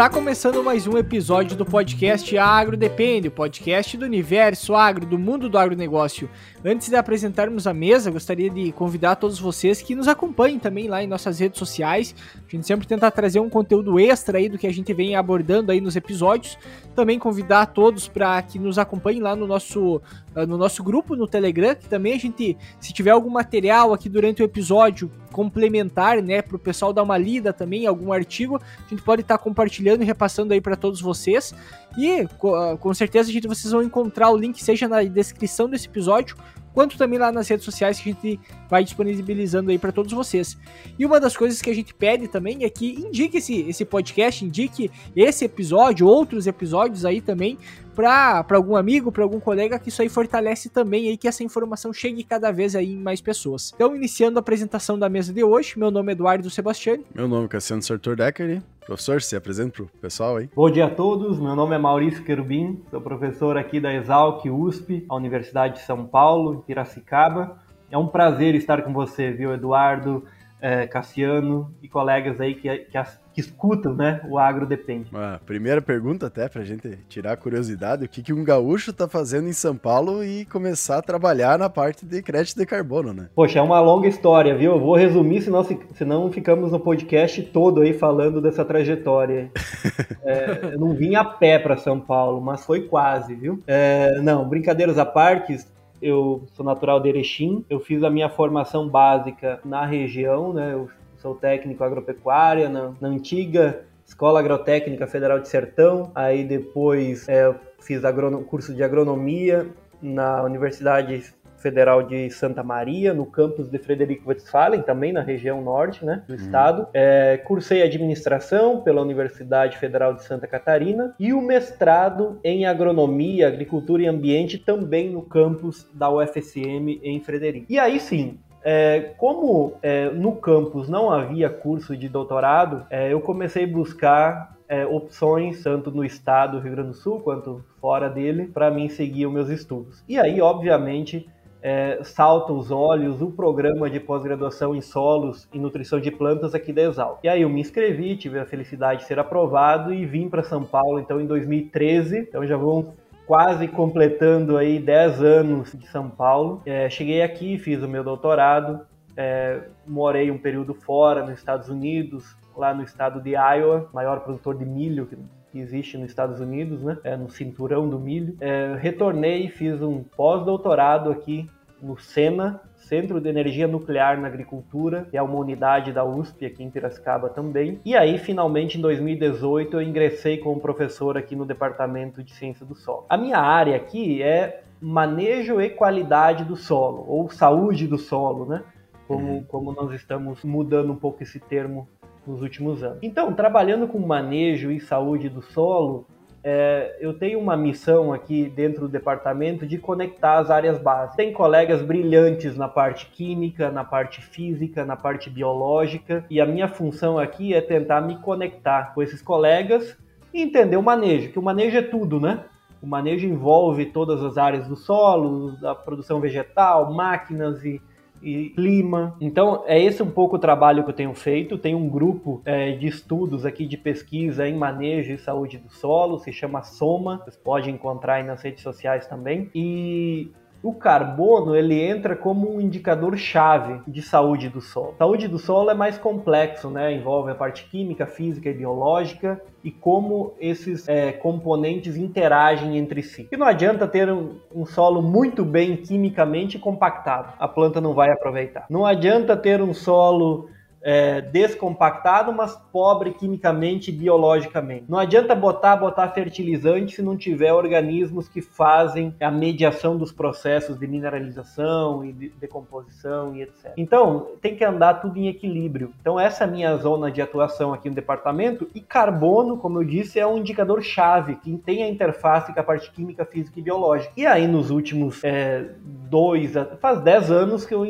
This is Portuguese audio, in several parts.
Está começando mais um episódio do podcast Agro Depende, o podcast do universo agro, do mundo do agronegócio. Antes de apresentarmos a mesa, gostaria de convidar todos vocês que nos acompanhem também lá em nossas redes sociais. A gente sempre tenta trazer um conteúdo extra aí do que a gente vem abordando aí nos episódios. Também convidar todos para que nos acompanhem lá no nosso, ah, no nosso grupo no Telegram, que também a gente, se tiver algum material aqui durante o episódio complementar, né, para o pessoal dar uma lida também, algum artigo, a gente pode estar tá compartilhando e repassando aí para todos vocês. E ah, com certeza gente, vocês vão encontrar o link, seja na descrição desse episódio, quanto também lá nas redes sociais que a gente vai disponibilizando aí para todos vocês. E uma das coisas que a gente pede também é que indique esse, esse podcast, indique esse episódio, outros episódios aí também, para algum amigo, para algum colega, que isso aí fortalece também aí que essa informação chegue cada vez aí em mais pessoas. Então, iniciando a apresentação da mesa de hoje, meu nome é Eduardo Sebastiani. Meu nome é Cassiano Sartor Decker. Professor, se apresenta para o pessoal aí. Bom dia a todos, meu nome é Maurício Querubim, sou professor aqui da Exalc USP, a Universidade de São Paulo, em Piracicaba. É um prazer estar com você, viu, Eduardo, é, Cassiano e colegas aí que, que, que escutam, né? O agro depende. Uma primeira pergunta até pra gente tirar a curiosidade, o que, que um gaúcho tá fazendo em São Paulo e começar a trabalhar na parte de crédito de carbono, né? Poxa, é uma longa história, viu? Eu vou resumir, senão, senão ficamos no podcast todo aí falando dessa trajetória. é, eu não vim a pé para São Paulo, mas foi quase, viu? É, não, brincadeiras à parte, eu sou natural de Erechim, eu fiz a minha formação básica na região, né? Eu sou técnico agropecuária na, na antiga Escola Agrotécnica Federal de Sertão, aí depois é, fiz curso de agronomia na Universidade Federal de Santa Maria, no campus de Frederico Westphalen, também na região norte né, do uhum. estado. É, cursei administração pela Universidade Federal de Santa Catarina e o mestrado em agronomia, agricultura e ambiente também no campus da UFSM em Frederico. E aí sim, é, como é, no campus não havia curso de doutorado, é, eu comecei a buscar é, opções, tanto no estado do Rio Grande do Sul quanto fora dele, para mim seguir os meus estudos. E aí, obviamente, é, salta os olhos o programa de pós-graduação em solos e nutrição de plantas aqui da Exal. E aí eu me inscrevi, tive a felicidade de ser aprovado e vim para São Paulo, então, em 2013. Então já vão quase completando aí 10 anos de São Paulo. É, cheguei aqui, fiz o meu doutorado, é, morei um período fora nos Estados Unidos, lá no estado de Iowa, maior produtor de milho que existe nos Estados Unidos, né? É, no cinturão do milho. É, retornei, fiz um pós-doutorado aqui no SENA, Centro de Energia Nuclear na Agricultura, que é uma unidade da USP aqui em Piracicaba também. E aí, finalmente, em 2018, eu ingressei como professor aqui no Departamento de Ciência do Solo. A minha área aqui é manejo e qualidade do solo, ou saúde do solo, né? Como, uhum. como nós estamos mudando um pouco esse termo nos últimos anos. Então, trabalhando com manejo e saúde do solo, é, eu tenho uma missão aqui dentro do departamento de conectar as áreas básicas. Tem colegas brilhantes na parte química, na parte física, na parte biológica, e a minha função aqui é tentar me conectar com esses colegas e entender o manejo, que o manejo é tudo, né? O manejo envolve todas as áreas do solo, da produção vegetal, máquinas e e clima. Então, é esse um pouco o trabalho que eu tenho feito. Tem um grupo é, de estudos aqui de pesquisa em manejo e saúde do solo, se chama Soma. Vocês podem encontrar aí nas redes sociais também. E o carbono ele entra como um indicador chave de saúde do solo. Saúde do solo é mais complexo, né? Envolve a parte química, física e biológica e como esses é, componentes interagem entre si. E não adianta ter um, um, solo muito bem quimicamente compactado, a planta não vai aproveitar. Não adianta ter um solo é, descompactado, mas pobre quimicamente e biologicamente. Não adianta botar, botar fertilizante se não tiver organismos que fazem a mediação dos processos de mineralização e de decomposição e etc. Então, tem que andar tudo em equilíbrio. Então, essa é a minha zona de atuação aqui no departamento. E carbono, como eu disse, é um indicador chave que tem a interface com a parte química, física e biológica. E aí, nos últimos é, dois, faz dez anos que eu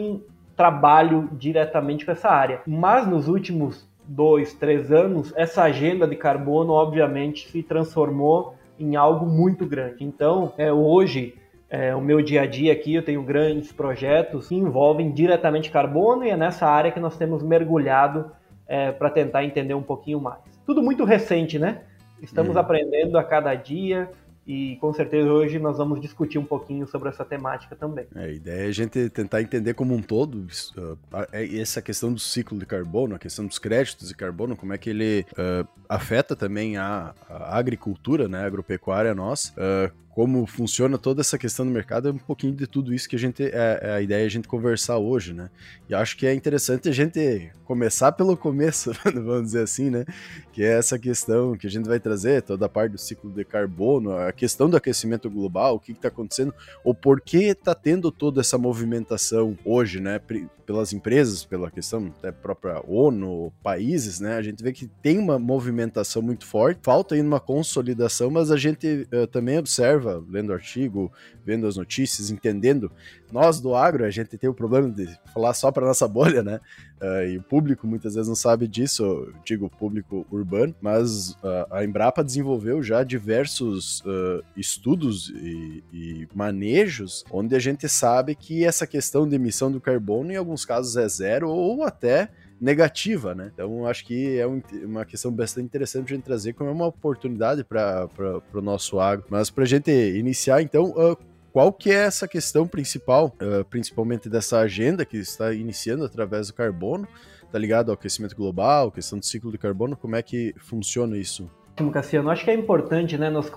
trabalho diretamente com essa área. Mas nos últimos dois, três anos, essa agenda de carbono, obviamente, se transformou em algo muito grande. Então, é, hoje, é, o meu dia a dia aqui, eu tenho grandes projetos que envolvem diretamente carbono e é nessa área que nós temos mergulhado é, para tentar entender um pouquinho mais. Tudo muito recente, né? estamos uhum. aprendendo a cada dia e com certeza hoje nós vamos discutir um pouquinho sobre essa temática também. É, a ideia é a gente tentar entender como um todo uh, essa questão do ciclo de carbono, a questão dos créditos de carbono, como é que ele uh, afeta também a, a, agricultura, né, a agropecuária nossa, uh, como funciona toda essa questão do mercado, é um pouquinho de tudo isso que a gente é, é, a ideia é a gente conversar hoje, né? E acho que é interessante a gente começar pelo começo, vamos dizer assim, né? Que é essa questão que a gente vai trazer, toda a parte do ciclo de carbono, a questão do aquecimento global, o que está acontecendo, ou por que está tendo toda essa movimentação hoje, né? Pelas empresas, pela questão da própria ONU, países, né? A gente vê que tem uma movimentação muito forte, falta ainda uma consolidação, mas a gente uh, também observa observa, lendo artigo, vendo as notícias, entendendo. Nós do agro, a gente tem o problema de falar só para nossa bolha, né? Uh, e o público muitas vezes não sabe disso, eu digo público urbano, mas uh, a Embrapa desenvolveu já diversos uh, estudos e, e, manejos onde a gente sabe que essa questão de emissão do carbono, em alguns casos, é zero ou até negativa, né? Então acho que é um, uma questão bastante interessante de trazer como uma oportunidade para o nosso agro. Mas para a gente iniciar, então, uh, qual que é essa questão principal, uh, principalmente dessa agenda que está iniciando através do carbono? Tá ligado ao aquecimento global, questão do ciclo de carbono, como é que funciona isso? Cassiano, acho que é importante né, nós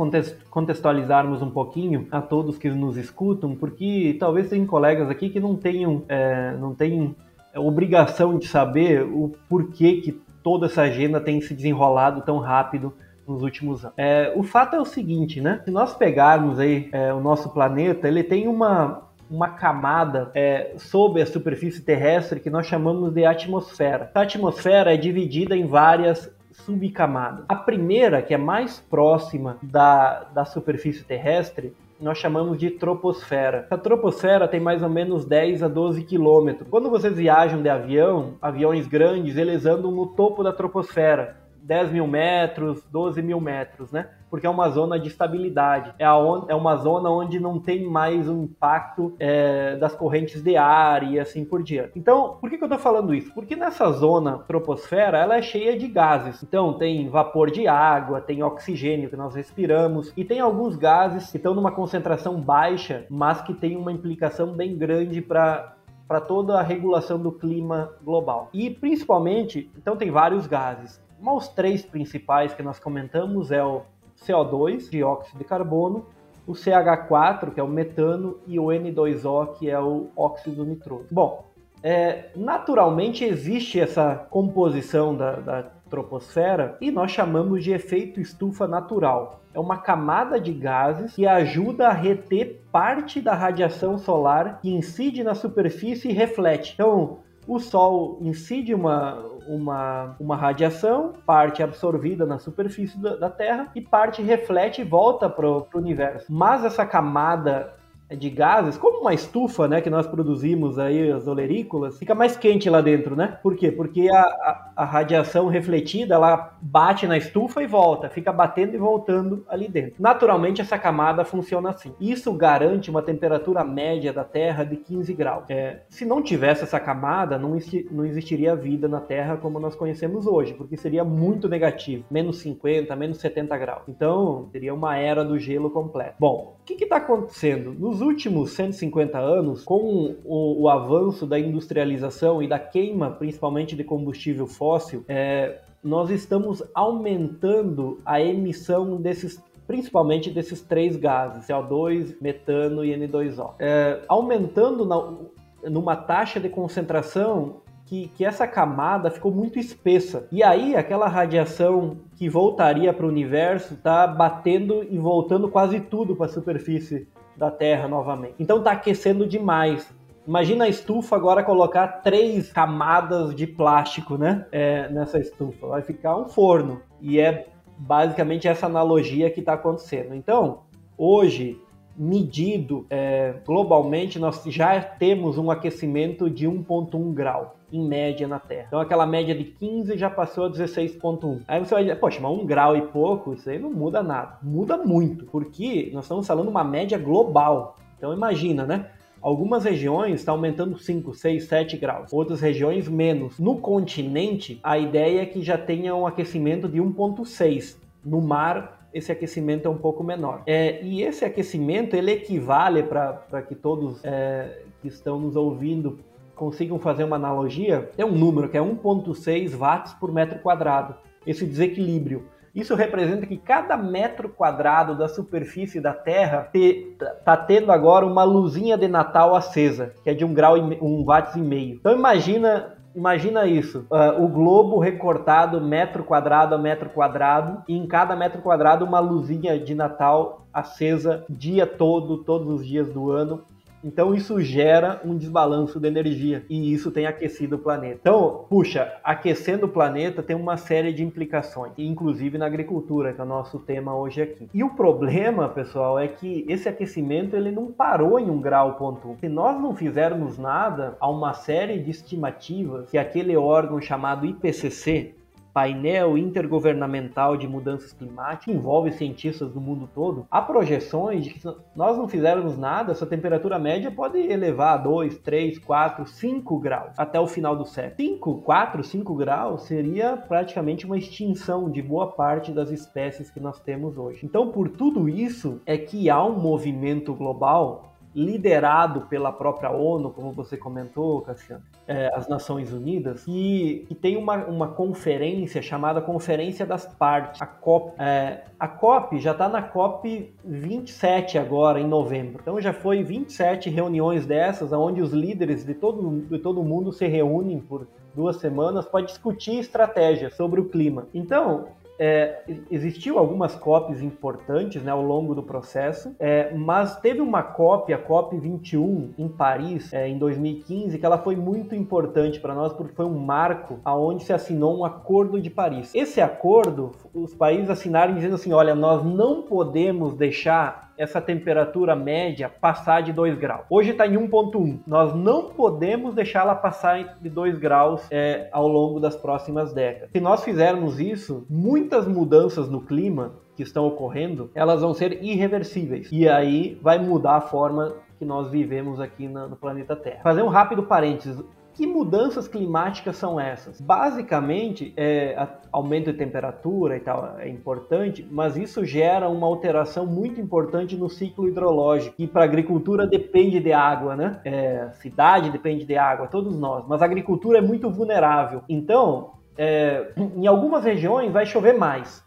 contextualizarmos um pouquinho a todos que nos escutam, porque talvez tenham colegas aqui que não tenham, é, não tenham é obrigação de saber o porquê que toda essa agenda tem se desenrolado tão rápido nos últimos anos. É, o fato é o seguinte, né? Se nós pegarmos aí é, o nosso planeta, ele tem uma uma camada é, sob a superfície terrestre que nós chamamos de atmosfera. A atmosfera é dividida em várias subcamadas. A primeira, que é mais próxima da, da superfície terrestre, nós chamamos de troposfera. A troposfera tem mais ou menos 10 a 12 quilômetros. Quando vocês viajam de avião, aviões grandes, eles andam no topo da troposfera. 10 mil metros, 12 mil metros, né? Porque é uma zona de estabilidade. É, on, é uma zona onde não tem mais o impacto é, das correntes de ar e assim por diante. Então, por que, que eu estou falando isso? Porque nessa zona troposfera, ela é cheia de gases. Então, tem vapor de água, tem oxigênio que nós respiramos e tem alguns gases que estão numa concentração baixa, mas que tem uma implicação bem grande para para toda a regulação do clima global. E principalmente, então tem vários gases. Mas os três principais que nós comentamos é o CO2, dióxido de carbono, o CH4, que é o metano, e o N2O, que é o óxido nitroso. Bom, é, naturalmente existe essa composição da, da troposfera e nós chamamos de efeito estufa natural. É uma camada de gases que ajuda a reter parte da radiação solar que incide na superfície e reflete. Então, o Sol incide uma, uma, uma radiação, parte absorvida na superfície da, da Terra e parte reflete e volta para o universo. Mas essa camada de gases, como uma estufa, né, que nós produzimos aí, as olerícolas, fica mais quente lá dentro, né? Por quê? Porque a, a, a, radiação refletida, ela bate na estufa e volta, fica batendo e voltando ali dentro. Naturalmente, essa camada funciona assim. Isso garante uma temperatura média da Terra de 15 graus. É, se não tivesse essa camada, não, não existiria vida na Terra como nós conhecemos hoje, porque seria muito negativo, menos 50, menos 70 graus. Então, seria uma era do gelo completo. Bom, o que está acontecendo? Nos últimos 150 anos, com o, o, avanço da industrialização e da queima, principalmente de combustível fóssil, é, nós estamos aumentando a emissão desses principalmente desses três gases, CO2, metano e N2O. É, aumentando na, numa taxa de concentração que, que essa camada ficou muito espessa. E aí aquela radiação que voltaria para o universo está batendo e voltando quase tudo para a superfície da Terra novamente. Então está aquecendo demais. Imagina a estufa agora colocar três camadas de plástico, né? É, nessa estufa. Vai ficar um forno. E é basicamente essa analogia que está acontecendo. Então, hoje, medido é, globalmente, nós já temos um aquecimento de 1,1 grau em média na Terra. Então aquela média de 15 já passou a 16.1. Aí você vai dizer, poxa, mas um grau e pouco, isso aí não muda nada. Muda muito, porque nós estamos falando uma média global. Então imagina, né? Algumas regiões estão aumentando 5, 6, 7 graus, outras regiões menos. No continente, a ideia é que já tenha um aquecimento de 1,6 No mar, esse aquecimento é um pouco menor. É, e esse aquecimento ele equivale para que todos é, que estão nos ouvindo consigam fazer uma analogia, é um número que é 1,6 watts por metro quadrado. Esse desequilíbrio. Isso representa que cada metro quadrado da superfície da Terra está tendo agora uma luzinha de Natal acesa, que é de um grau um watts e meio. Então imagina Imagina isso, uh, o globo recortado metro quadrado a metro quadrado e em cada metro quadrado uma luzinha de Natal acesa dia todo, todos os dias do ano então isso gera um desbalanço de energia e isso tem aquecido o planeta. Então, puxa, aquecendo o planeta tem uma série de implicações, inclusive na agricultura, que é o nosso tema hoje aqui. E o problema, pessoal, é que esse aquecimento ele não parou em um grau ponto um. Se nós não fizermos nada, há uma série de estimativas que aquele órgão chamado IPCC, painel intergovernamental de mudanças climáticas, que envolve cientistas do mundo todo, há projeções de que se nós não fizermos nada, essa temperatura média pode elevar a 2, 3, 4, 5 graus até o final do século. 5, 4, 5 graus seria praticamente uma extinção de boa parte das espécies que nós temos hoje. Então, por tudo isso, é que há um movimento global liderado pela própria ONU, como você comentou, Cassiano, é, as Nações Unidas, e, e tem uma, uma conferência chamada Conferência das Partes, a COP. É, a COP já está na COP 27 agora, em novembro. Então já foi 27 reuniões dessas, onde os líderes de todo, de todo mundo se reúnem por duas semanas para discutir estratégia sobre o clima. Então, é, existiu algumas copies importantes né, ao longo do processo, é, mas teve uma cópia, a COP 21 em Paris, é, em 2015, que ela foi muito importante para nós porque foi um marco aonde se assinou um acordo de Paris. Esse acordo, os países assinaram dizendo assim, olha, nós não podemos deixar essa temperatura média passar de 2 graus. Hoje está em 1,1. Nós não podemos deixá-la passar de 2 graus é, ao longo das próximas décadas. Se nós fizermos isso, muitas mudanças no clima que estão ocorrendo, elas vão ser irreversíveis. E aí vai mudar a forma que nós vivemos aqui no planeta Terra. Fazer um rápido parênteses. Que mudanças climáticas são essas? Basicamente, é, aumento de temperatura e tal é importante, mas isso gera uma alteração muito importante no ciclo hidrológico, que para agricultura depende de água, né? É, cidade depende de água, todos nós, mas a agricultura é muito vulnerável. Então, é, em algumas regiões vai chover mais,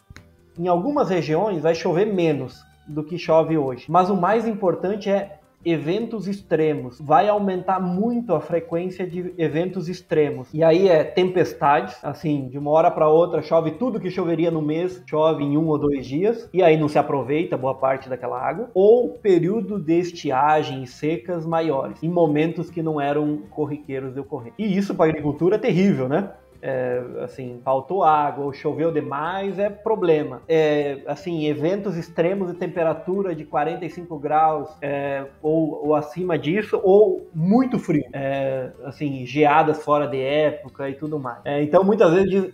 em algumas regiões vai chover menos do que chove hoje. Mas o mais importante é eventos extremos. Vai aumentar muito a frequência de eventos extremos. E aí é tempestades, assim, de uma hora para outra chove tudo que choveria no mês, chove em um ou dois dias, e aí não se aproveita boa parte daquela água. Ou período de estiagem e secas maiores, em momentos que não eram corriqueiros de ocorrer. E isso para a agricultura é terrível, né? É, assim, faltou água ou choveu demais, é problema. É, assim, eventos extremos de temperatura de 45 graus é, ou, ou, acima disso, ou muito frio. É, assim, geadas fora de época e tudo mais. É, então, muitas vezes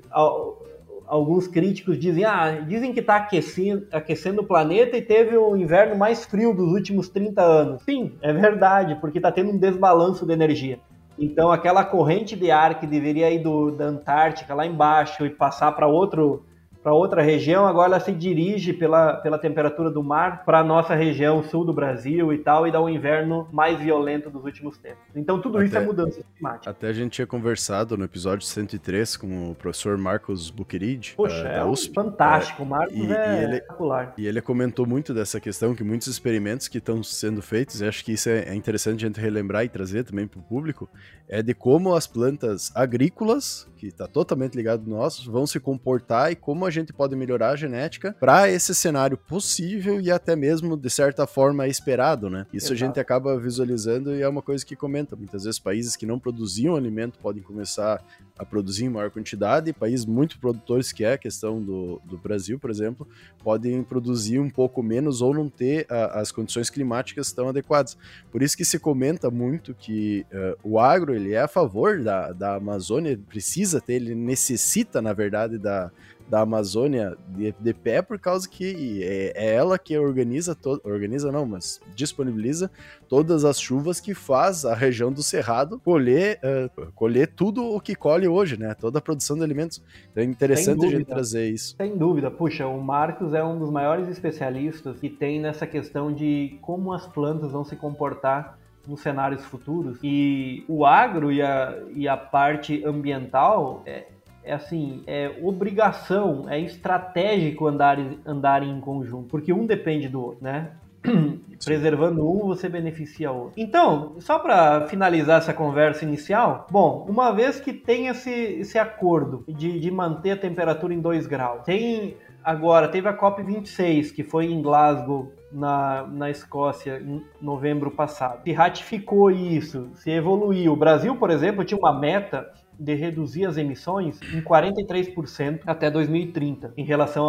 alguns críticos dizem, ah, dizem que está aquecendo, aquecendo o planeta e teve o inverno mais frio dos últimos 30 anos. Sim, é verdade, porque está tendo um desbalanço de energia. Então, aquela corrente de ar que deveria ir do, da Antártica lá embaixo e passar para outro para outra região, agora ela se dirige pela, pela temperatura do mar para a nossa região sul do Brasil e tal, e dá um inverno mais violento dos últimos tempos. Então tudo até, isso é mudança climática. Até a gente tinha conversado no episódio 103 com o professor Marcos Buqueride, Poxa, uh, é USP. fantástico, o Marcos e, é e ele, espetacular. E ele comentou muito dessa questão, que muitos experimentos que estão sendo feitos, e acho que isso é, é interessante a gente relembrar e trazer também para o público, é de como as plantas agrícolas, que está totalmente ligado nós, vão se comportar e como a gente pode melhorar a genética para esse cenário possível e até mesmo, de certa forma, esperado, né? Isso Exato. a gente acaba visualizando e é uma coisa que comenta. Muitas vezes países que não produziam alimento podem começar a produzir em maior quantidade, e países muito produtores, que é a questão do, do Brasil, por exemplo, podem produzir um pouco menos ou não ter a, as condições climáticas tão adequadas. Por isso que se comenta muito que uh, o agro ele é a favor da, da Amazônia, precisa ter, ele necessita, na verdade, da, da Amazônia de, de pé por causa que é, é ela que organiza, organiza não, mas disponibiliza todas as chuvas que faz a região do Cerrado colher, uh, colher tudo o que colhe hoje, né? Toda a produção de alimentos. Então é interessante a gente trazer isso. Sem dúvida. Puxa, o Marcos é um dos maiores especialistas que tem nessa questão de como as plantas vão se comportar nos cenários futuros. E o agro e a, e a parte ambiental é, é assim, é obrigação, é estratégico andar, andar em conjunto, porque um depende do outro, né? Preservando um, você beneficia o outro. Então, só para finalizar essa conversa inicial, bom, uma vez que tem esse, esse acordo de, de manter a temperatura em 2 graus, tem agora, teve a COP26, que foi em Glasgow, na, na Escócia, em novembro passado. Se ratificou isso, se evoluiu. O Brasil, por exemplo, tinha uma meta de reduzir as emissões em 43% até 2030, em relação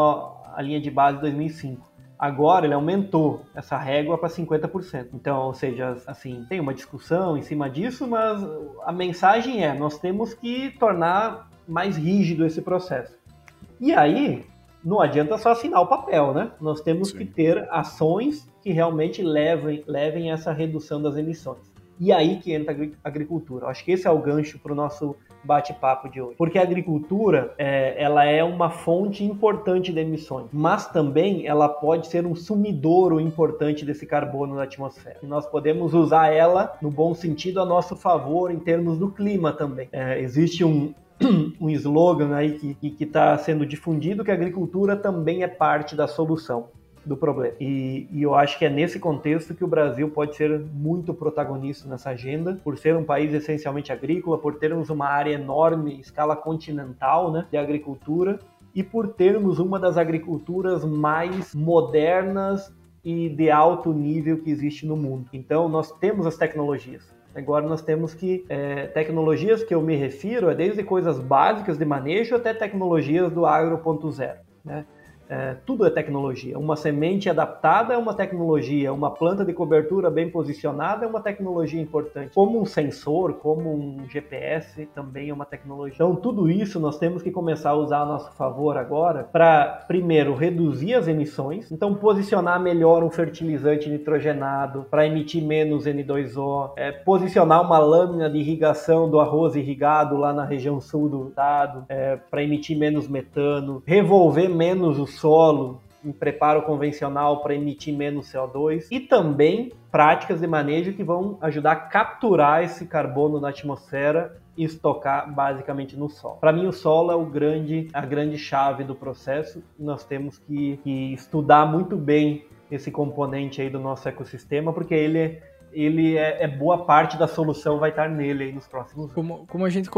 à linha de base de 2005. Agora ele aumentou essa régua para 50%. Então, ou seja, assim, tem uma discussão em cima disso, mas a mensagem é: nós temos que tornar mais rígido esse processo. E aí, não adianta só assinar o papel, né? Nós temos Sim. que ter ações que realmente levem, levem essa redução das emissões. E aí que entra a agricultura. Acho que esse é o gancho para o nosso bate-papo de hoje. Porque a agricultura, é, ela é uma fonte importante de emissões, mas também ela pode ser um sumidouro importante desse carbono na atmosfera. E nós podemos usar ela, no bom sentido, a nosso favor em termos do clima também. É, existe um, um slogan aí que está sendo difundido que a agricultura também é parte da solução do problema. E, e, eu acho que é nesse contexto que o Brasil pode ser muito protagonista nessa agenda, por ser um país essencialmente agrícola, por termos uma área enorme, escala continental, né, de agricultura, e por termos uma das agriculturas mais modernas e de alto nível que existe no mundo. Então, nós temos as tecnologias. Agora nós temos que é, tecnologias que eu me refiro é desde coisas básicas de manejo até tecnologias do agro ponto zero, né? É, tudo é tecnologia. Uma semente adaptada é uma tecnologia, uma planta de cobertura bem posicionada é uma tecnologia importante. Como um sensor, como um GPS, também é uma tecnologia. Então, tudo isso nós temos que começar a usar a nosso favor agora para, primeiro, reduzir as emissões. Então, posicionar melhor um fertilizante nitrogenado para emitir menos N2O, é, posicionar uma lâmina de irrigação do arroz irrigado lá na região sul do estado é, para emitir menos metano, revolver menos os solo em preparo convencional para emitir menos CO2 e também práticas de manejo que vão ajudar a capturar esse carbono na atmosfera e estocar basicamente no solo. Para mim o solo é o grande, a grande chave do processo. Nós temos que, que estudar muito bem esse componente aí do nosso ecossistema porque ele ele é, é, boa parte da solução vai estar nele nos próximos anos. Como, como a gente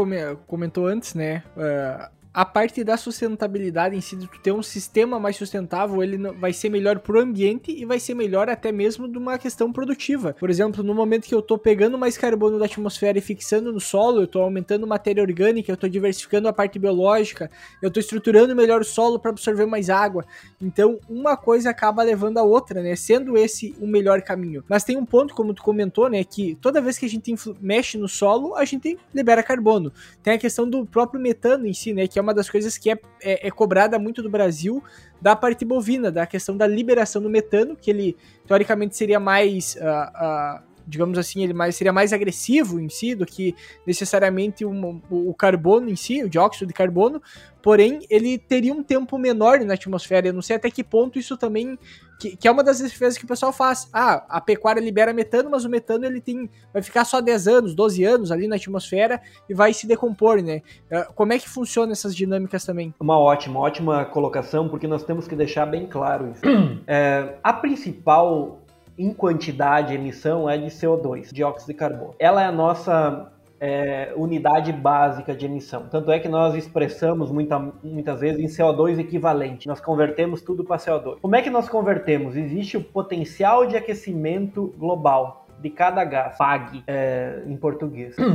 comentou antes, né? Uh, a parte da sustentabilidade em si, de tu ter um sistema mais sustentável, ele vai ser melhor pro ambiente e vai ser melhor até mesmo de uma questão produtiva. Por exemplo, no momento que eu tô pegando mais carbono da atmosfera e fixando no solo, eu tô aumentando matéria orgânica, eu tô diversificando a parte biológica, eu tô estruturando melhor o solo para absorver mais água. Então, uma coisa acaba levando a outra, né? Sendo esse o melhor caminho. Mas tem um ponto, como tu comentou, né, que toda vez que a gente mexe no solo, a gente libera carbono. Tem a questão do próprio metano em si, né, que é uma das coisas que é, é, é, cobrada muito do Brasil da parte bovina, da questão da liberação do metano, que ele teoricamente seria mais. Uh, uh, digamos assim, ele mais, seria mais agressivo em si do que necessariamente o, o carbono em si, o dióxido de carbono, porém ele teria um tempo menor na atmosfera. Eu não sei até que ponto isso também que, que, é uma das defesas que o pessoal faz. Ah, a pecuária libera metano, mas o metano ele tem vai ficar só 10 anos, 12 anos ali na atmosfera e vai se decompor, né? Ah, como é que funciona essas dinâmicas também? Uma ótima, ótima colocação, porque nós temos que deixar bem claro isso. É, a principal em quantidade emissão é de CO2, dióxido de carbono. Ela é a nossa é, unidade básica de emissão. Tanto é que nós expressamos muita, muitas vezes em CO2 equivalente. Nós convertemos tudo para CO2. Como é que nós convertemos? Existe o potencial de aquecimento global de cada gás, FAG é, em português.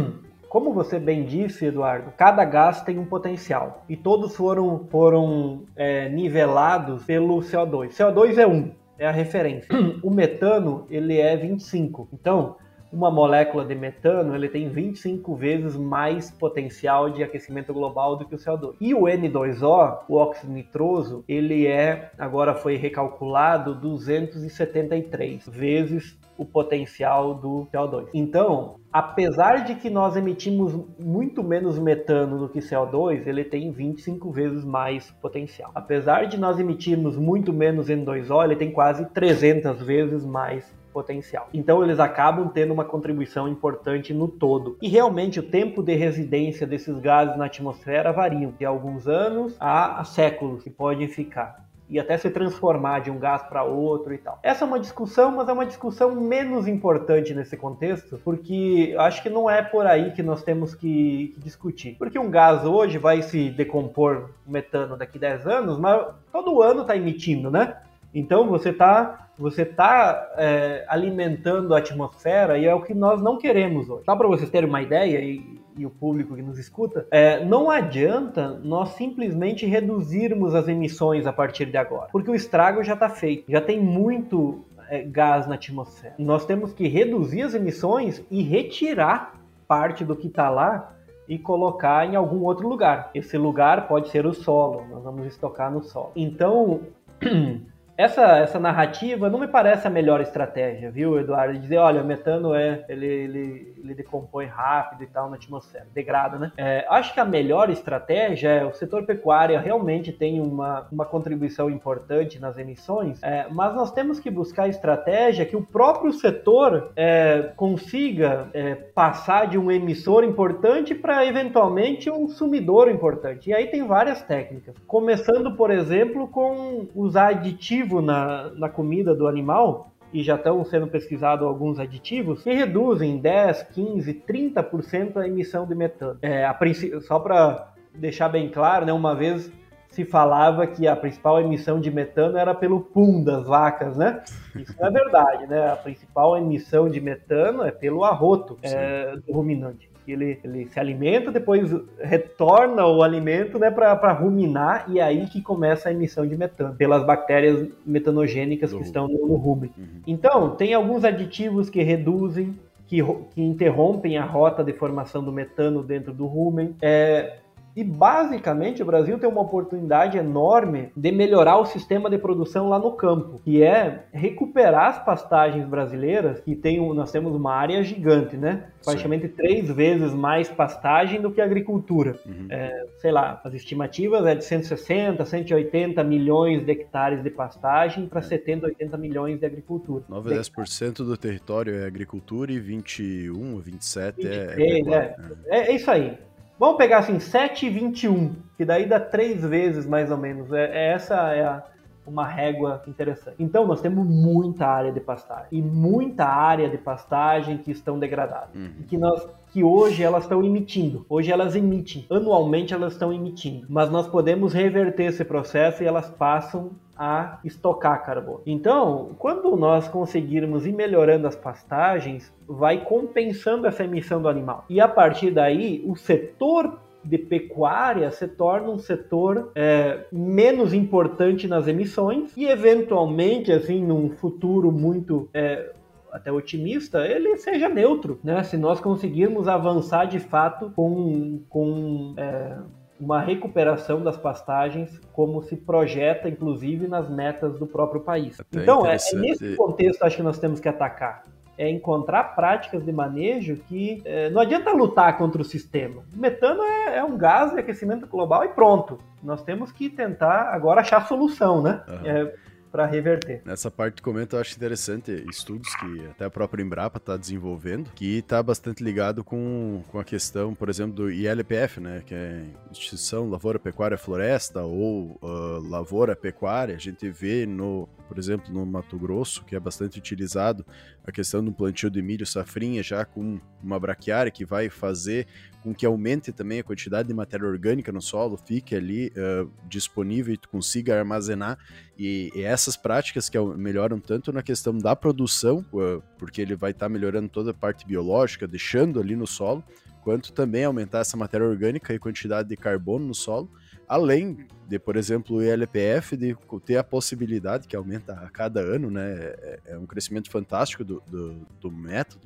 Como você bem disse, Eduardo, cada gás tem um potencial e todos foram, foram é, nivelados pelo CO2. CO2 é 1, é a referência. O metano ele é 25. Então uma molécula de metano ele tem 25 vezes mais potencial de aquecimento global do que o CO2. E o N2O, o óxido nitroso, ele é, agora foi recalculado, 273 vezes o potencial do CO2. Então, apesar de que nós emitimos muito menos metano do que CO2, ele tem 25 vezes mais potencial. Apesar de nós emitirmos muito menos N2O, ele tem quase 300 vezes mais potencial. Então eles acabam tendo uma contribuição importante no todo. E realmente o tempo de residência desses gases na atmosfera variam de alguns anos a séculos que podem ficar e até se transformar de um gás para outro e tal. Essa é uma discussão, mas é uma discussão menos importante nesse contexto, porque acho que não é por aí que nós temos que, discutir. Porque um gás hoje vai se decompor metano daqui a 10 anos, mas todo ano está emitindo, né? Então você está você tá, é, alimentando a atmosfera e é o que nós não queremos hoje. Só para vocês terem uma ideia, e e o público que nos escuta, é, não adianta nós simplesmente reduzirmos as emissões a partir de agora, porque o estrago já está feito, já tem muito é, gás na atmosfera. Nós temos que reduzir as emissões e retirar parte do que está lá e colocar em algum outro lugar. Esse lugar pode ser o solo, nós vamos estocar no solo. Então, essa, essa narrativa não me parece a melhor estratégia, viu, Eduardo? Dizer, olha, o metano é, ele, ele, ele decompõe rápido e tal na atmosfera, degrada, né? É, acho que a melhor estratégia é o setor pecuário realmente tem uma, uma contribuição importante nas emissões, é, mas nós temos que buscar estratégia que o próprio setor é, consiga é, passar de um emissor importante para eventualmente um sumidor importante. E aí tem várias técnicas, começando, por exemplo, com usar aditivo na, na comida do animal, e já estão sendo pesquisados alguns aditivos, que reduzem 10, 15, 30% a emissão de metano. É, a, só para deixar bem claro, né, uma vez se falava que a principal emissão de metano era pelo pum das vacas, né? Isso não é verdade, né? A principal emissão de metano é pelo arroto é, do ruminante ele, ele se alimenta, depois retorna o alimento né, para ruminar, e é aí que começa a emissão de metano, pelas bactérias metanogênicas Do que estão no, no rumen. Uhum. Então, tem alguns aditivos que reduzem, que, que, interrompem a rota de formação do metano dentro do rumen. É, e basicamente o Brasil tem uma oportunidade enorme de melhorar o sistema de produção lá no campo, que é recuperar as pastagens brasileiras, que tem nós temos uma área gigante, né? Praticamente três vezes mais pastagem do que agricultura. Uhum. É, sei lá, as estimativas é de 160, 180 milhões de hectares de pastagem para é. 70, 80 milhões de agricultura. 9 a 10% do território é agricultura e 21 ou 27 23, é, é, é, é, é isso aí. Vamos pegar assim, 7,21, que daí dá três vezes mais ou menos. É, é essa é a, uma régua interessante. Então, nós temos muita área de pastagem e muita área de pastagem que estão degradadas. Uhum. Que nós que hoje elas estão emitindo. Hoje elas emitem. Anualmente elas estão emitindo. Mas nós podemos reverter esse processo e elas passam a estocar carbono. Então, quando nós conseguirmos ir melhorando as pastagens, vai compensando essa emissão do animal. E a partir daí, o setor de pecuária se torna um setor é, menos importante nas emissões e eventualmente, assim, num futuro muito é, até otimista, ele seja neutro, né? Se nós conseguirmos avançar de fato com, com é, uma recuperação das pastagens, como se projeta, inclusive, nas metas do próprio país. Até então, é, é nesse contexto acho que nós temos que atacar é encontrar práticas de manejo que é, não adianta lutar contra o sistema. O metano é, é, um gás de aquecimento global e pronto. Nós temos que tentar agora achar solução, né? Uhum. Para reverter. Nessa parte do comento eu acho interessante estudos que até a própria Embrapa está desenvolvendo, que está bastante ligado com, com a questão, por exemplo, do ILPF, né, que é Instituição Lavoura, Pecuária Floresta ou uh, Lavoura Pecuária. A gente vê no, por exemplo, no Mato Grosso, que é bastante utilizado, a questão do plantio de milho safrinha já com uma braquiária que vai fazer com que aumente também a quantidade de matéria orgânica no solo, fique ali uh, disponível e tu consiga armazenar. E, e, essas práticas que melhoram tanto na questão da produção, uh, porque ele vai estar tá melhorando toda a parte biológica, deixando ali no solo, quanto também aumentar essa matéria orgânica e quantidade de carbono no solo, além de, por exemplo, o ILPF de ter a possibilidade, que aumenta a cada ano, né? É, é um crescimento fantástico do, do, do método,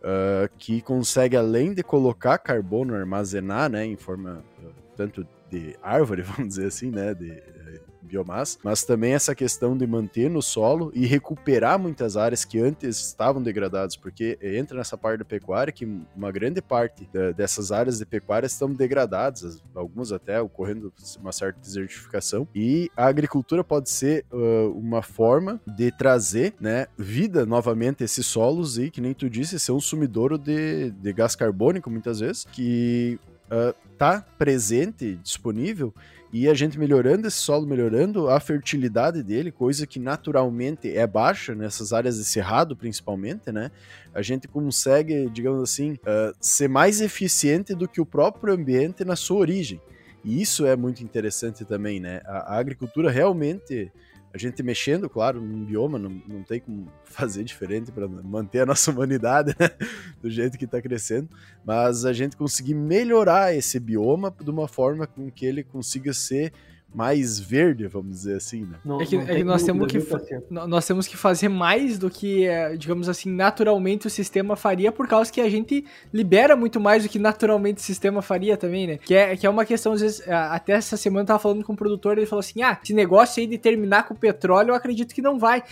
uh, que consegue, além de colocar carbono, armazenar, né, em forma uh, tanto de árvore, vamos dizer assim, né, de biomassa, mas também essa questão de manter no solo e recuperar muitas áreas que antes estavam degradadas, porque entra nessa parte da pecuária que uma grande parte da, dessas áreas de pecuária estão degradadas, algumas até ocorrendo uma certa desertificação, e a agricultura pode ser uh, uma forma de trazer né, vida novamente a esses solos e, que nem tu disse, ser um sumidouro de, de gás carbônico muitas vezes, que uh, tá presente, disponível, e a gente melhorando esse solo, melhorando a fertilidade dele, coisa que naturalmente é baixa nessas áreas de cerrado, principalmente, né? A gente consegue, digamos assim, uh, ser mais eficiente do que o próprio ambiente na sua origem. E isso é muito interessante também, né? A, a agricultura realmente a gente mexendo, claro, num bioma, não, não tem como fazer diferente para manter a nossa humanidade né? do jeito que está crescendo, mas a gente conseguir melhorar esse bioma de uma forma com que ele consiga ser mais verde, vamos dizer assim, né? Não, é que, é que nós, temos que nós temos que fazer mais do que, é, digamos assim, naturalmente o sistema faria, por causa que a gente libera muito mais do que naturalmente o sistema faria também, né? Que é, que é uma questão, às vezes, até essa semana eu tava falando com um produtor, ele falou assim, ah, esse negócio aí de terminar com o petróleo, eu acredito que não vai.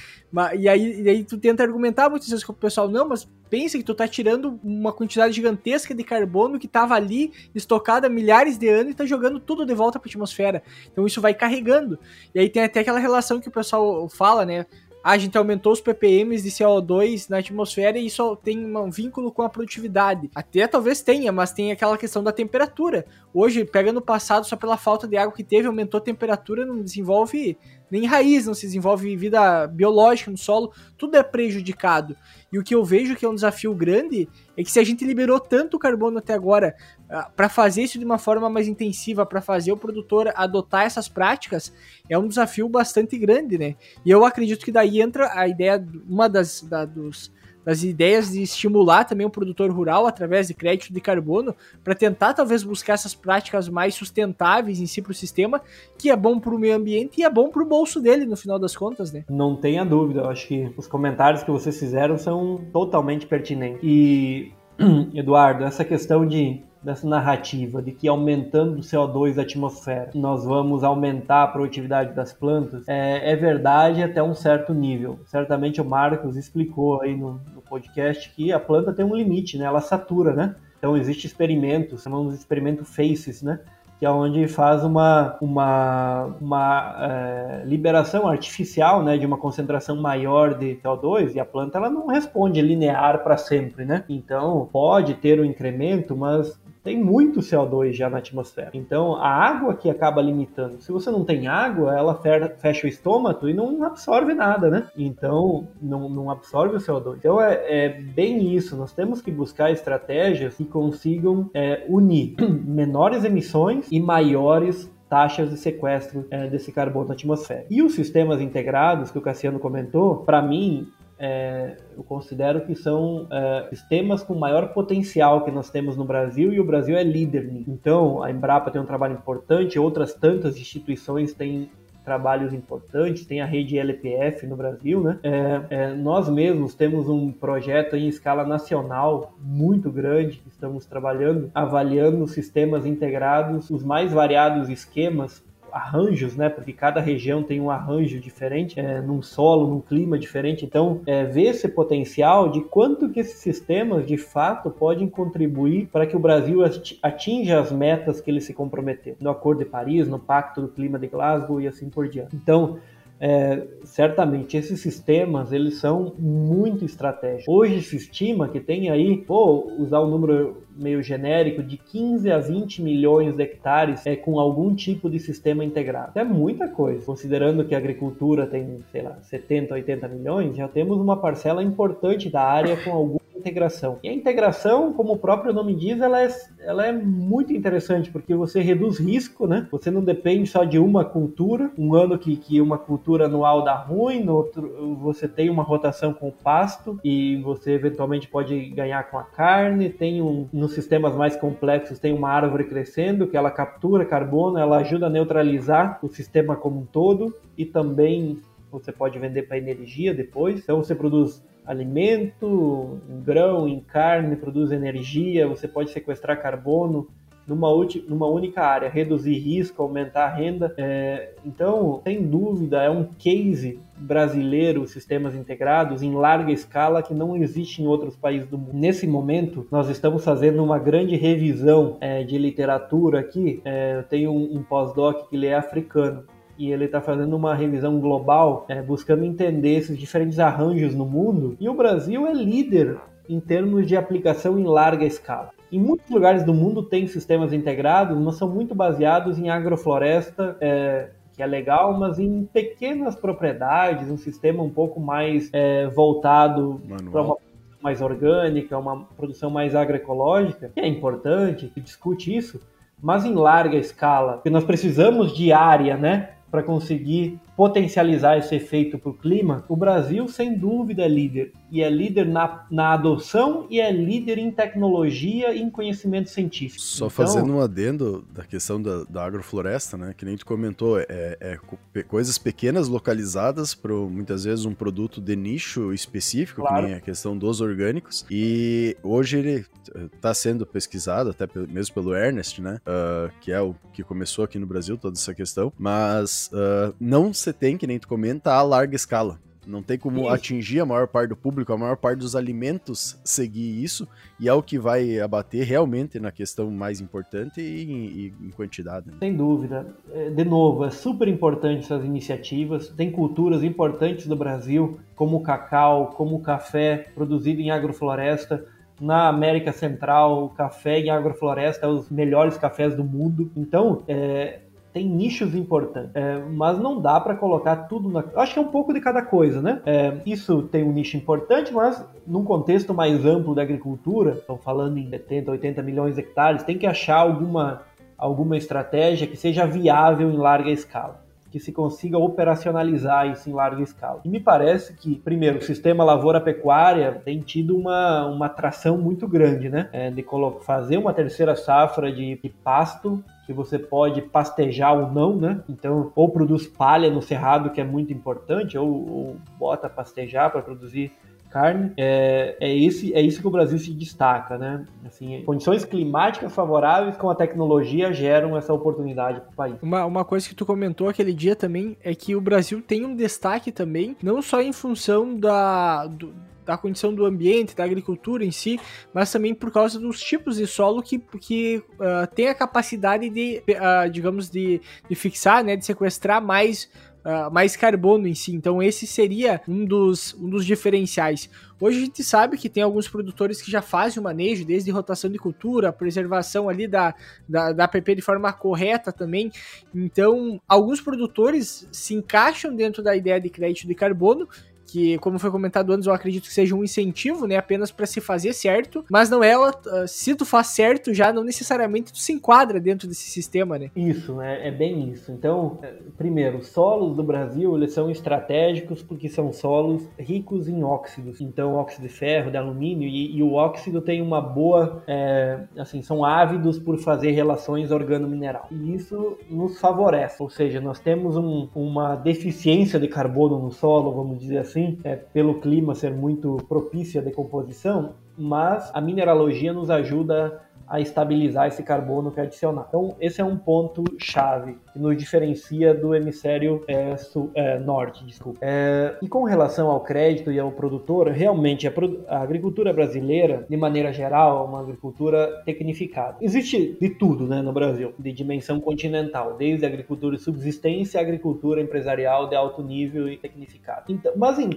E aí, e aí tu tenta argumentar muitas vezes com o pessoal, não, mas pensa que tu tá tirando uma quantidade gigantesca de carbono que tava ali estocada há milhares de anos e tá jogando tudo de volta para a atmosfera. Então isso vai carregando. E aí tem até aquela relação que o pessoal fala, né? a gente aumentou os ppms de CO2 na atmosfera e isso tem um vínculo com a produtividade. Até talvez tenha, mas tem aquela questão da temperatura. Hoje, pega no passado, só pela falta de água que teve, aumentou a temperatura, não desenvolve nem raiz, não se desenvolve vida biológica no solo, tudo é prejudicado. E o que eu vejo que é um desafio grande é que se a gente liberou tanto carbono até agora uh, para fazer isso de uma forma mais intensiva, para fazer o produtor adotar essas práticas, é um desafio bastante grande, né? E eu acredito que daí entra a ideia, uma das da, dos das ideias de estimular também o produtor rural através de crédito de carbono para tentar talvez buscar essas práticas mais sustentáveis em si para o sistema, que é bom para o meio ambiente e é bom para o bolso dele no final das contas, né? Não tenha dúvida, eu acho que os comentários que vocês fizeram são totalmente pertinentes. E Eduardo, essa questão de dessa narrativa de que aumentando o CO2 da atmosfera nós vamos aumentar a produtividade das plantas é, é verdade até um certo nível. Certamente o Marcos explicou aí no, no, podcast que a planta tem um limite, né? Ela satura, né? Então existe experimentos, chamamos de experimento FACES, né? Que é onde faz uma, uma, uma é, liberação artificial né, de uma concentração maior de CO2 e a planta ela não responde linear para sempre, né? Então pode ter um incremento, mas tem muito CO2 já na atmosfera. Então, a água que acaba limitando. Se você não tem água, ela fecha o estômago e não absorve nada, né? Então, não, não absorve o CO2. Então, é, é bem isso. Nós temos que buscar estratégias que consigam é, unir menores emissões e maiores taxas de sequestro é, desse carbono na atmosfera. E os sistemas integrados que o Cassiano comentou, para mim, é, eu considero que são é, sistemas com maior potencial que nós temos no Brasil e o Brasil é líder nisso. Então, a Embrapa tem um trabalho importante, outras tantas instituições têm trabalhos importantes, tem a rede LPF no Brasil, né? É, é, nós mesmos temos um projeto em escala nacional muito grande, estamos trabalhando, avaliando sistemas integrados, os mais variados esquemas arranjos, né? Porque cada região tem um arranjo diferente, é, num solo, num clima diferente. Então, é, ver esse potencial de quanto que esses sistemas, de fato, podem contribuir para que o Brasil atinja as metas que ele se comprometeu no Acordo de Paris, no Pacto do Clima de Glasgow e assim por diante. Então, é, certamente esses sistemas eles são muito estratégicos. Hoje se estima que tem aí, vou usar um número meio genérico, de 15 a 20 milhões de hectares é, com algum tipo de sistema integrado. É muita coisa. Considerando que a agricultura tem, sei lá, 70, 80 milhões, já temos uma parcela importante da área com algum integração. E a integração, como o próprio nome diz, ela é, ela é muito interessante, porque você reduz risco, né? Você não depende só de uma cultura. Um ano que, que uma cultura anual dá ruim, no outro você tem uma rotação com o pasto e você eventualmente pode ganhar com a carne. Tem um, nos sistemas mais complexos, tem uma árvore crescendo que ela captura carbono, ela ajuda a neutralizar o sistema como um todo e também você pode vender para energia depois. Então você produz alimento, em grão, em carne, produz energia, você pode sequestrar carbono numa, numa única área, reduzir risco, aumentar a renda. É, então, sem dúvida, é um case brasileiro, sistemas integrados, em larga escala, que não existe em outros países do mundo. Nesse momento, nós estamos fazendo uma grande revisão é, de literatura aqui. É, eu tenho um, um pós-doc que ele é africano e ele está fazendo uma revisão global, é, buscando entender esses diferentes arranjos no mundo. E o Brasil é líder em termos de aplicação em larga escala. Em muitos lugares do mundo tem sistemas integrados, mas são muito baseados em agrofloresta, é, que é legal, mas em pequenas propriedades, um sistema um pouco mais é, voltado para uma mais orgânica, uma produção mais agroecológica, que é importante, que discute isso, mas em larga escala, porque nós precisamos de área, né? Para conseguir potencializar esse efeito para o clima, o Brasil, sem dúvida, é líder. E é líder na, na adoção e é líder em tecnologia e em conhecimento científico. Só então, fazendo um adendo da questão da, da agrofloresta, né? Que nem tu comentou, é, é coisas pequenas localizadas para muitas vezes um produto de nicho específico, claro. que nem a questão dos orgânicos. E hoje ele está sendo pesquisado, até mesmo pelo Ernest, né? Uh, que é o que começou aqui no Brasil toda essa questão. Mas uh, não se você tem, que nem tu comenta, a larga escala. Não tem como isso. atingir a maior parte do público, a maior parte dos alimentos seguir isso, e é o que vai abater realmente na questão mais importante e em, em quantidade. Né? Sem dúvida. É, de novo, é super importante essas iniciativas. Tem culturas importantes do Brasil, como o cacau, como o café produzido em agrofloresta. Na América Central, o café em agrofloresta é os melhores cafés do mundo. Então, é, tem nichos importantes, é, mas não dá para colocar tudo na. Acho que é um pouco de cada coisa, né? É, isso tem um nicho importante, mas num contexto mais amplo da agricultura, estão falando em 70, 80 milhões de hectares, tem que achar alguma, alguma estratégia que seja viável em larga escala que se consiga operacionalizar isso em larga escala. E me parece que, primeiro, o sistema lavoura-pecuária tem tido uma, uma atração muito grande, né? É, de fazer uma terceira safra de, de pasto que você pode pastejar ou não, né? Então, ou produz palha no cerrado, que é muito importante, ou, ou bota pastejar para produzir carne. É, é, esse, é isso que o Brasil se destaca, né? Assim, condições climáticas favoráveis com a tecnologia geram essa oportunidade para o país. Uma, uma coisa que tu comentou aquele dia também é que o Brasil tem um destaque também, não só em função da, do, da condição do ambiente, da agricultura em si, mas também por causa dos tipos de solo que, que uh, tem a capacidade de, uh, digamos, de, de fixar, né, de sequestrar mais Uh, mais carbono em si. Então, esse seria um dos, um dos diferenciais. Hoje a gente sabe que tem alguns produtores que já fazem o manejo, desde rotação de cultura, preservação ali da, da, da APP de forma correta também. Então, alguns produtores se encaixam dentro da ideia de crédito de carbono que, como foi comentado antes, eu acredito que seja um incentivo, né, apenas para se fazer certo, mas não é, uh, se tu faz certo, já não necessariamente tu se enquadra dentro desse sistema, né? Isso, né, é bem isso. Então, é, primeiro, os solos do Brasil, eles são estratégicos porque são solos ricos em óxidos, então óxido de ferro, de alumínio, e, e o óxido tem uma boa, é, assim, são ávidos por fazer relações organo-mineral, e isso nos favorece, ou seja, nós temos um, uma deficiência de carbono no solo, vamos dizer assim, assim, é, pelo clima ser muito propício à decomposição, mas a mineralogia nos ajuda a estabilizar esse carbono que é adicionado. Então, esse é um ponto chave que nos diferencia do hemisfério é, sul, é, norte. Desculpa. É, e com relação ao crédito e ao produtor, realmente a, a, agricultura brasileira, de maneira geral, é uma agricultura tecnificada. Existe de tudo né, no Brasil, de dimensão continental, desde a agricultura de subsistência à agricultura empresarial de alto nível e tecnificada. Então, mas, em,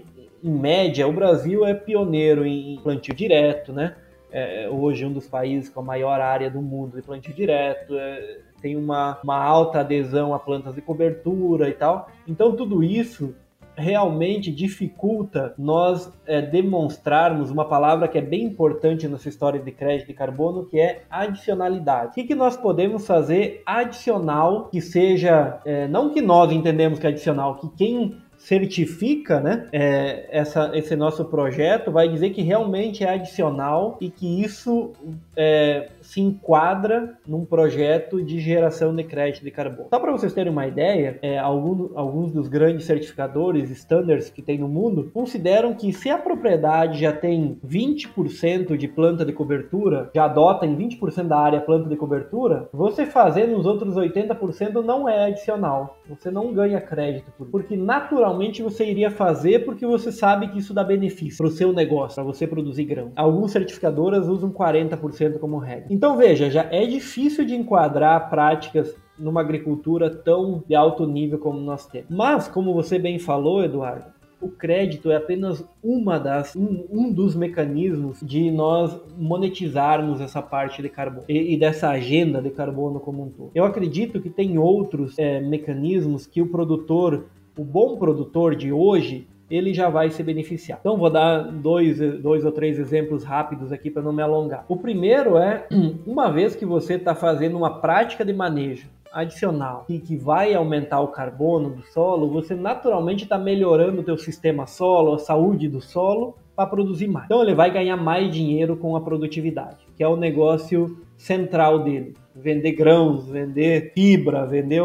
em média, o Brasil é pioneiro em plantio direto, né? É hoje um dos países com a maior área do mundo de plantio direto, é, tem uma, uma alta adesão a plantas de cobertura e tal. Então, tudo isso realmente dificulta nós é, demonstrarmos uma palavra que é bem importante nessa história de crédito de carbono, que é adicionalidade. O que, que nós podemos fazer adicional que seja, é, não que nós entendemos que é adicional, que quem certifica né, é, essa, esse nosso projeto, vai dizer que realmente é adicional e que isso é, se enquadra num projeto de geração de crédito de carbono. Só para vocês terem uma ideia, é, algum, alguns dos grandes certificadores, standards que tem no mundo, consideram que se a propriedade já tem 20% de planta de cobertura, já adota em 20% da área planta de cobertura, você fazer nos outros 80% não é adicional. Você não ganha crédito por porque naturalmente você iria fazer porque você sabe que isso dá benefício para o seu negócio, para você produzir grão. Alguns certificadoras usam 40% como regra. Então veja, já é difícil de enquadrar práticas numa agricultura tão de alto nível como nós temos. Mas, como você bem falou, Eduardo, o crédito é apenas uma das um, um, dos mecanismos de nós monetizarmos essa parte de carbono e, e, dessa agenda de carbono como um todo. Eu acredito que tem outros é, mecanismos que o produtor, o bom produtor de hoje, ele já vai se beneficiar. Então vou dar dois, dois ou três exemplos rápidos aqui para não me alongar. O primeiro é uma vez que você está fazendo uma prática de manejo adicional e que vai aumentar o carbono do solo, você naturalmente está melhorando o teu sistema solo, a saúde do solo para produzir mais. Então ele vai ganhar mais dinheiro com a produtividade, que é o negócio central dele. Vender grãos, vender fibra, vender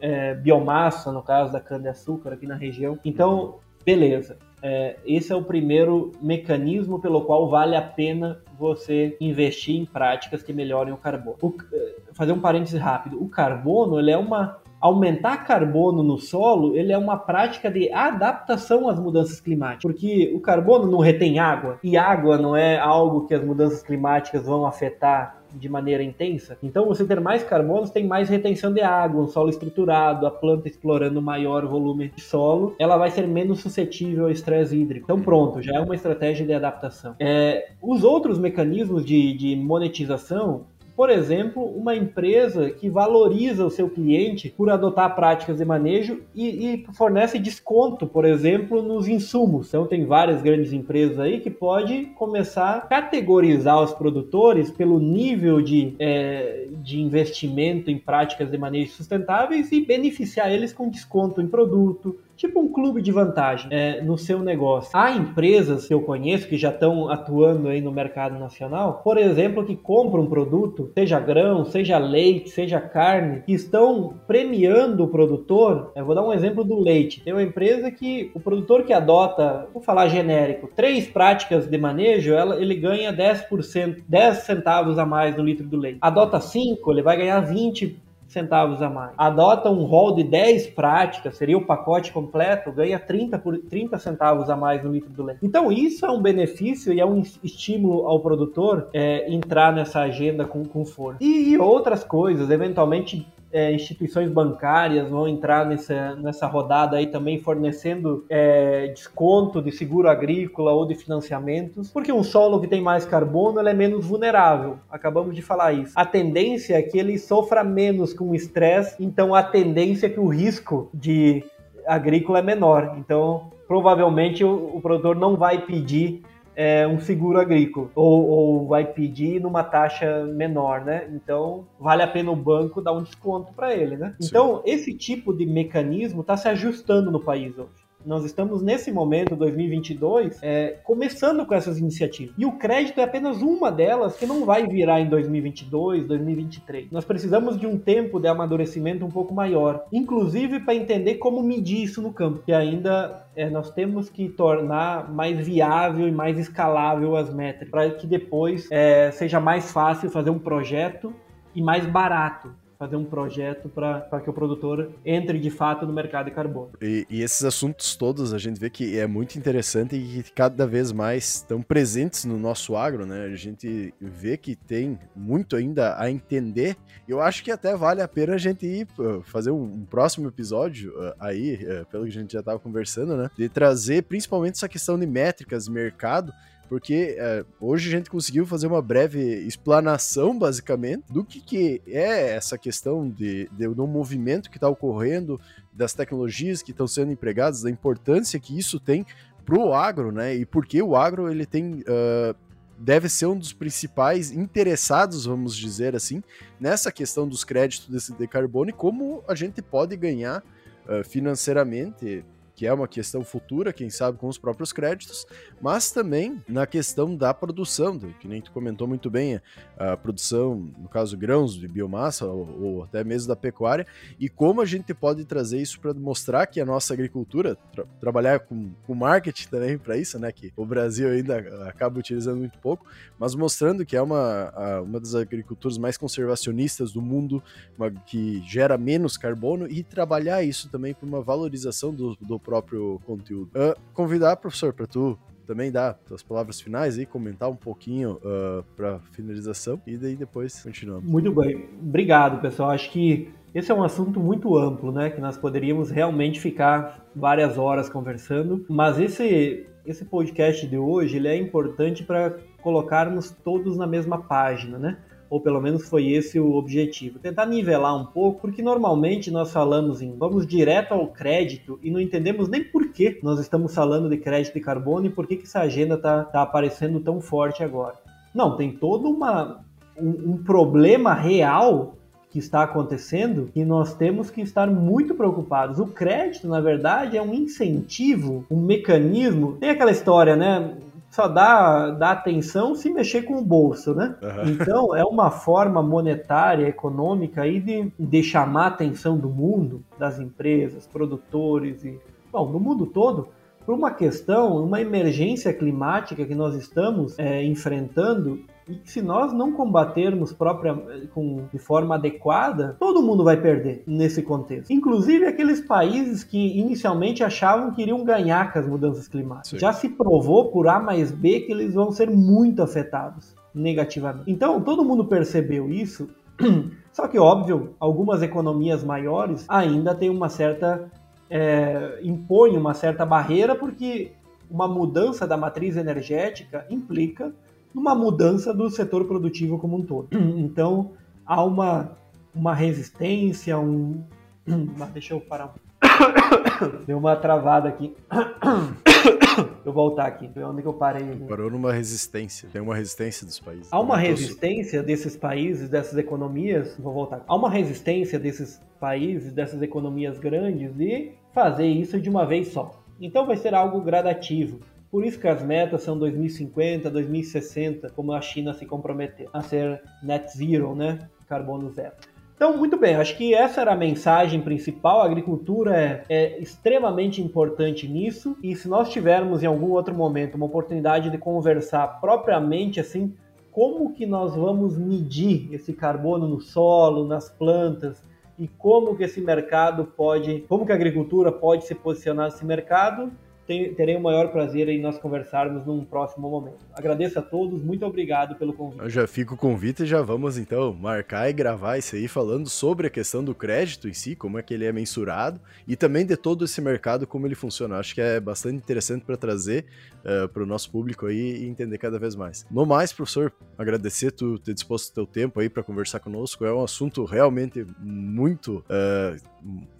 é, biomassa, no caso da cana-de-açúcar aqui na região. Então, beleza. É, esse é o primeiro mecanismo pelo qual vale a pena você investir em práticas que melhorem o carbono. O, é, fazer um parêntese rápido. O carbono, ele é uma aumentar carbono no solo, ele é uma prática de adaptação às mudanças climáticas, porque o carbono não retém água e água não é algo que as mudanças climáticas vão afetar de maneira intensa. Então, você ter mais carbono tem mais retenção de água, um solo estruturado, a planta explorando maior volume de solo, ela vai ser menos suscetível ao estresse hídrico. Então, pronto, já é uma estratégia de adaptação. É, os outros mecanismos de, de monetização por exemplo, uma empresa que valoriza o seu cliente por adotar práticas de manejo e, e, fornece desconto, por exemplo, nos insumos. Então tem várias grandes empresas aí que pode começar a categorizar os produtores pelo nível de, é, de investimento em práticas de manejo sustentáveis e beneficiar eles com desconto em produto, tipo um clube de vantagem é, no seu negócio. Há empresas que eu conheço que já estão atuando aí no mercado nacional, por exemplo, que compram um produto, seja grão, seja leite, seja carne, que estão premiando o produtor. Eu vou dar um exemplo do leite. Tem uma empresa que o produtor que adota, vou falar genérico, três práticas de manejo, ela, ele ganha 10%, 10 centavos a mais no litro do leite. Adota 5, ele vai ganhar 20 centavos a mais. Adota um rol de 10 práticas, seria o pacote completo, ganha 30, por, 30 centavos a mais no litro do leite. Então isso é um benefício e é um estímulo ao produtor é, entrar nessa agenda com, com força. E, e outras coisas, eventualmente é, instituições bancárias vão entrar nessa, nessa rodada aí também fornecendo é, desconto de seguro agrícola ou de financiamentos, porque um solo que tem mais carbono é menos vulnerável. Acabamos de falar isso. A tendência é que ele sofra menos com o estresse, então a tendência é que o risco de agrícola é menor. Então, provavelmente o, o produtor não vai pedir é, um seguro agrícola ou, ou, vai pedir numa taxa menor, né? Então vale a pena o banco dar um desconto para ele, né? Sim. Então esse tipo de mecanismo está se ajustando no país hoje nós estamos nesse momento, 2022, é, começando com essas iniciativas. E o crédito é apenas uma delas que não vai virar em 2022, 2023. Nós precisamos de um tempo de amadurecimento um pouco maior, inclusive para entender como medir isso no campo, que ainda é, nós temos que tornar mais viável e mais escalável as métricas, para que depois é, seja mais fácil fazer um projeto e mais barato fazer um projeto para que o produtor entre de fato no mercado de carbono. E, e, esses assuntos todos a gente vê que é muito interessante e que cada vez mais estão presentes no nosso agro, né? A gente vê que tem muito ainda a entender. Eu acho que até vale a pena a gente ir fazer um, um próximo episódio uh, aí, uh, pelo que a gente já estava conversando, né? De trazer principalmente essa questão de métricas, mercado, porque é, hoje a gente conseguiu fazer uma breve explanação, basicamente, do que, que é essa questão de, de, do movimento que está ocorrendo, das tecnologias que estão sendo empregadas, da importância que isso tem para o agro, né? E porque o agro ele tem uh, deve ser um dos principais interessados, vamos dizer assim, nessa questão dos créditos de carbono e como a gente pode ganhar uh, financeiramente que é uma questão futura, quem sabe com os próprios créditos, mas também na questão da produção, que nem tu comentou muito bem, a produção, no caso grãos de biomassa ou, ou até mesmo da pecuária, e como a gente pode trazer isso para mostrar que a nossa agricultura, tra trabalhar com, com marketing também para isso, né, que o Brasil ainda acaba utilizando muito pouco, mas mostrando que é uma, uma das agriculturas mais conservacionistas do mundo, uma, que gera menos carbono e trabalhar isso também para uma valorização do, do próprio conteúdo. Uh, convidar, professor, para tu também dar as palavras finais e comentar um pouquinho uh, para finalização e daí depois continuamos. Muito bem, obrigado pessoal. Acho que esse é um assunto muito amplo, né? Que nós poderíamos realmente ficar várias horas conversando, mas esse esse podcast de hoje ele é importante para colocarmos todos na mesma página, né? Ou pelo menos foi esse o objetivo. Tentar nivelar um pouco, porque normalmente nós falamos em vamos direto ao crédito e não entendemos nem por que nós estamos falando de crédito de carbono e por que, que essa agenda está tá aparecendo tão forte agora. Não, tem todo uma, um, um problema real que está acontecendo e nós temos que estar muito preocupados. O crédito, na verdade, é um incentivo, um mecanismo. Tem aquela história, né? Só dá, dá atenção se mexer com o bolso, né? Uhum. Então, é uma forma monetária, econômica aí de, de chamar a atenção do mundo, das empresas, produtores e, bom, do mundo todo, por uma questão, uma emergência climática que nós estamos é, enfrentando e que se nós não combatermos própria, com, de forma adequada, todo mundo vai perder nesse contexto. Inclusive aqueles países que inicialmente achavam que iriam ganhar com as mudanças climáticas. Sim. Já se provou por A mais B que eles vão ser muito afetados negativamente. Então, todo mundo percebeu isso. Só que, óbvio, algumas economias maiores ainda têm uma certa. É, impõem uma certa barreira, porque uma mudança da matriz energética implica numa mudança do setor produtivo como um todo. Então, há uma, uma resistência, um. Deixa eu parar. Deu uma travada aqui. eu voltar aqui. Onde que eu parei? Parou numa resistência. Tem uma resistência dos países. Há uma resistência desses países, dessas economias. Vou voltar. Há uma resistência desses países, dessas economias grandes de fazer isso de uma vez só. Então vai ser algo gradativo. Por isso que as metas são 2050, 2060, como a China se comprometeu a ser net zero, né? Carbono zero. Então, muito bem, acho que essa era a mensagem principal. A agricultura é, é, extremamente importante nisso, e se nós tivermos em algum outro momento uma oportunidade de conversar propriamente assim, como que nós vamos medir esse carbono no solo, nas plantas, e como que esse mercado pode, como que a agricultura pode se posicionar nesse mercado, terei o maior prazer em nós conversarmos num próximo momento. Agradeço a todos, muito obrigado pelo convite. Eu já fico o convite e já vamos então marcar e gravar isso aí falando sobre a questão do crédito em si, como é que ele é mensurado e também de todo esse mercado, como ele funciona. Acho que é bastante interessante para trazer uh, eh, para o nosso público aí e entender cada vez mais. No mais, professor, agradecer tu ter disposto o teu tempo aí para conversar conosco. É um assunto realmente muito, uh,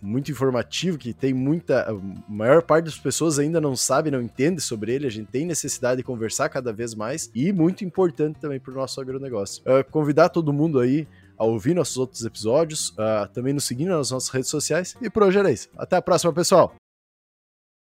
muito informativo, que tem muita... A maior parte das pessoas ainda não sabe, não entende sobre ele, a gente tem necessidade de conversar cada vez mais e muito importante também para o nosso agronegócio. Uh, convidar todo mundo aí a ouvir nossos outros episódios, uh, também nos seguindo nas nossas redes sociais e por hoje era isso. Até a próxima, pessoal!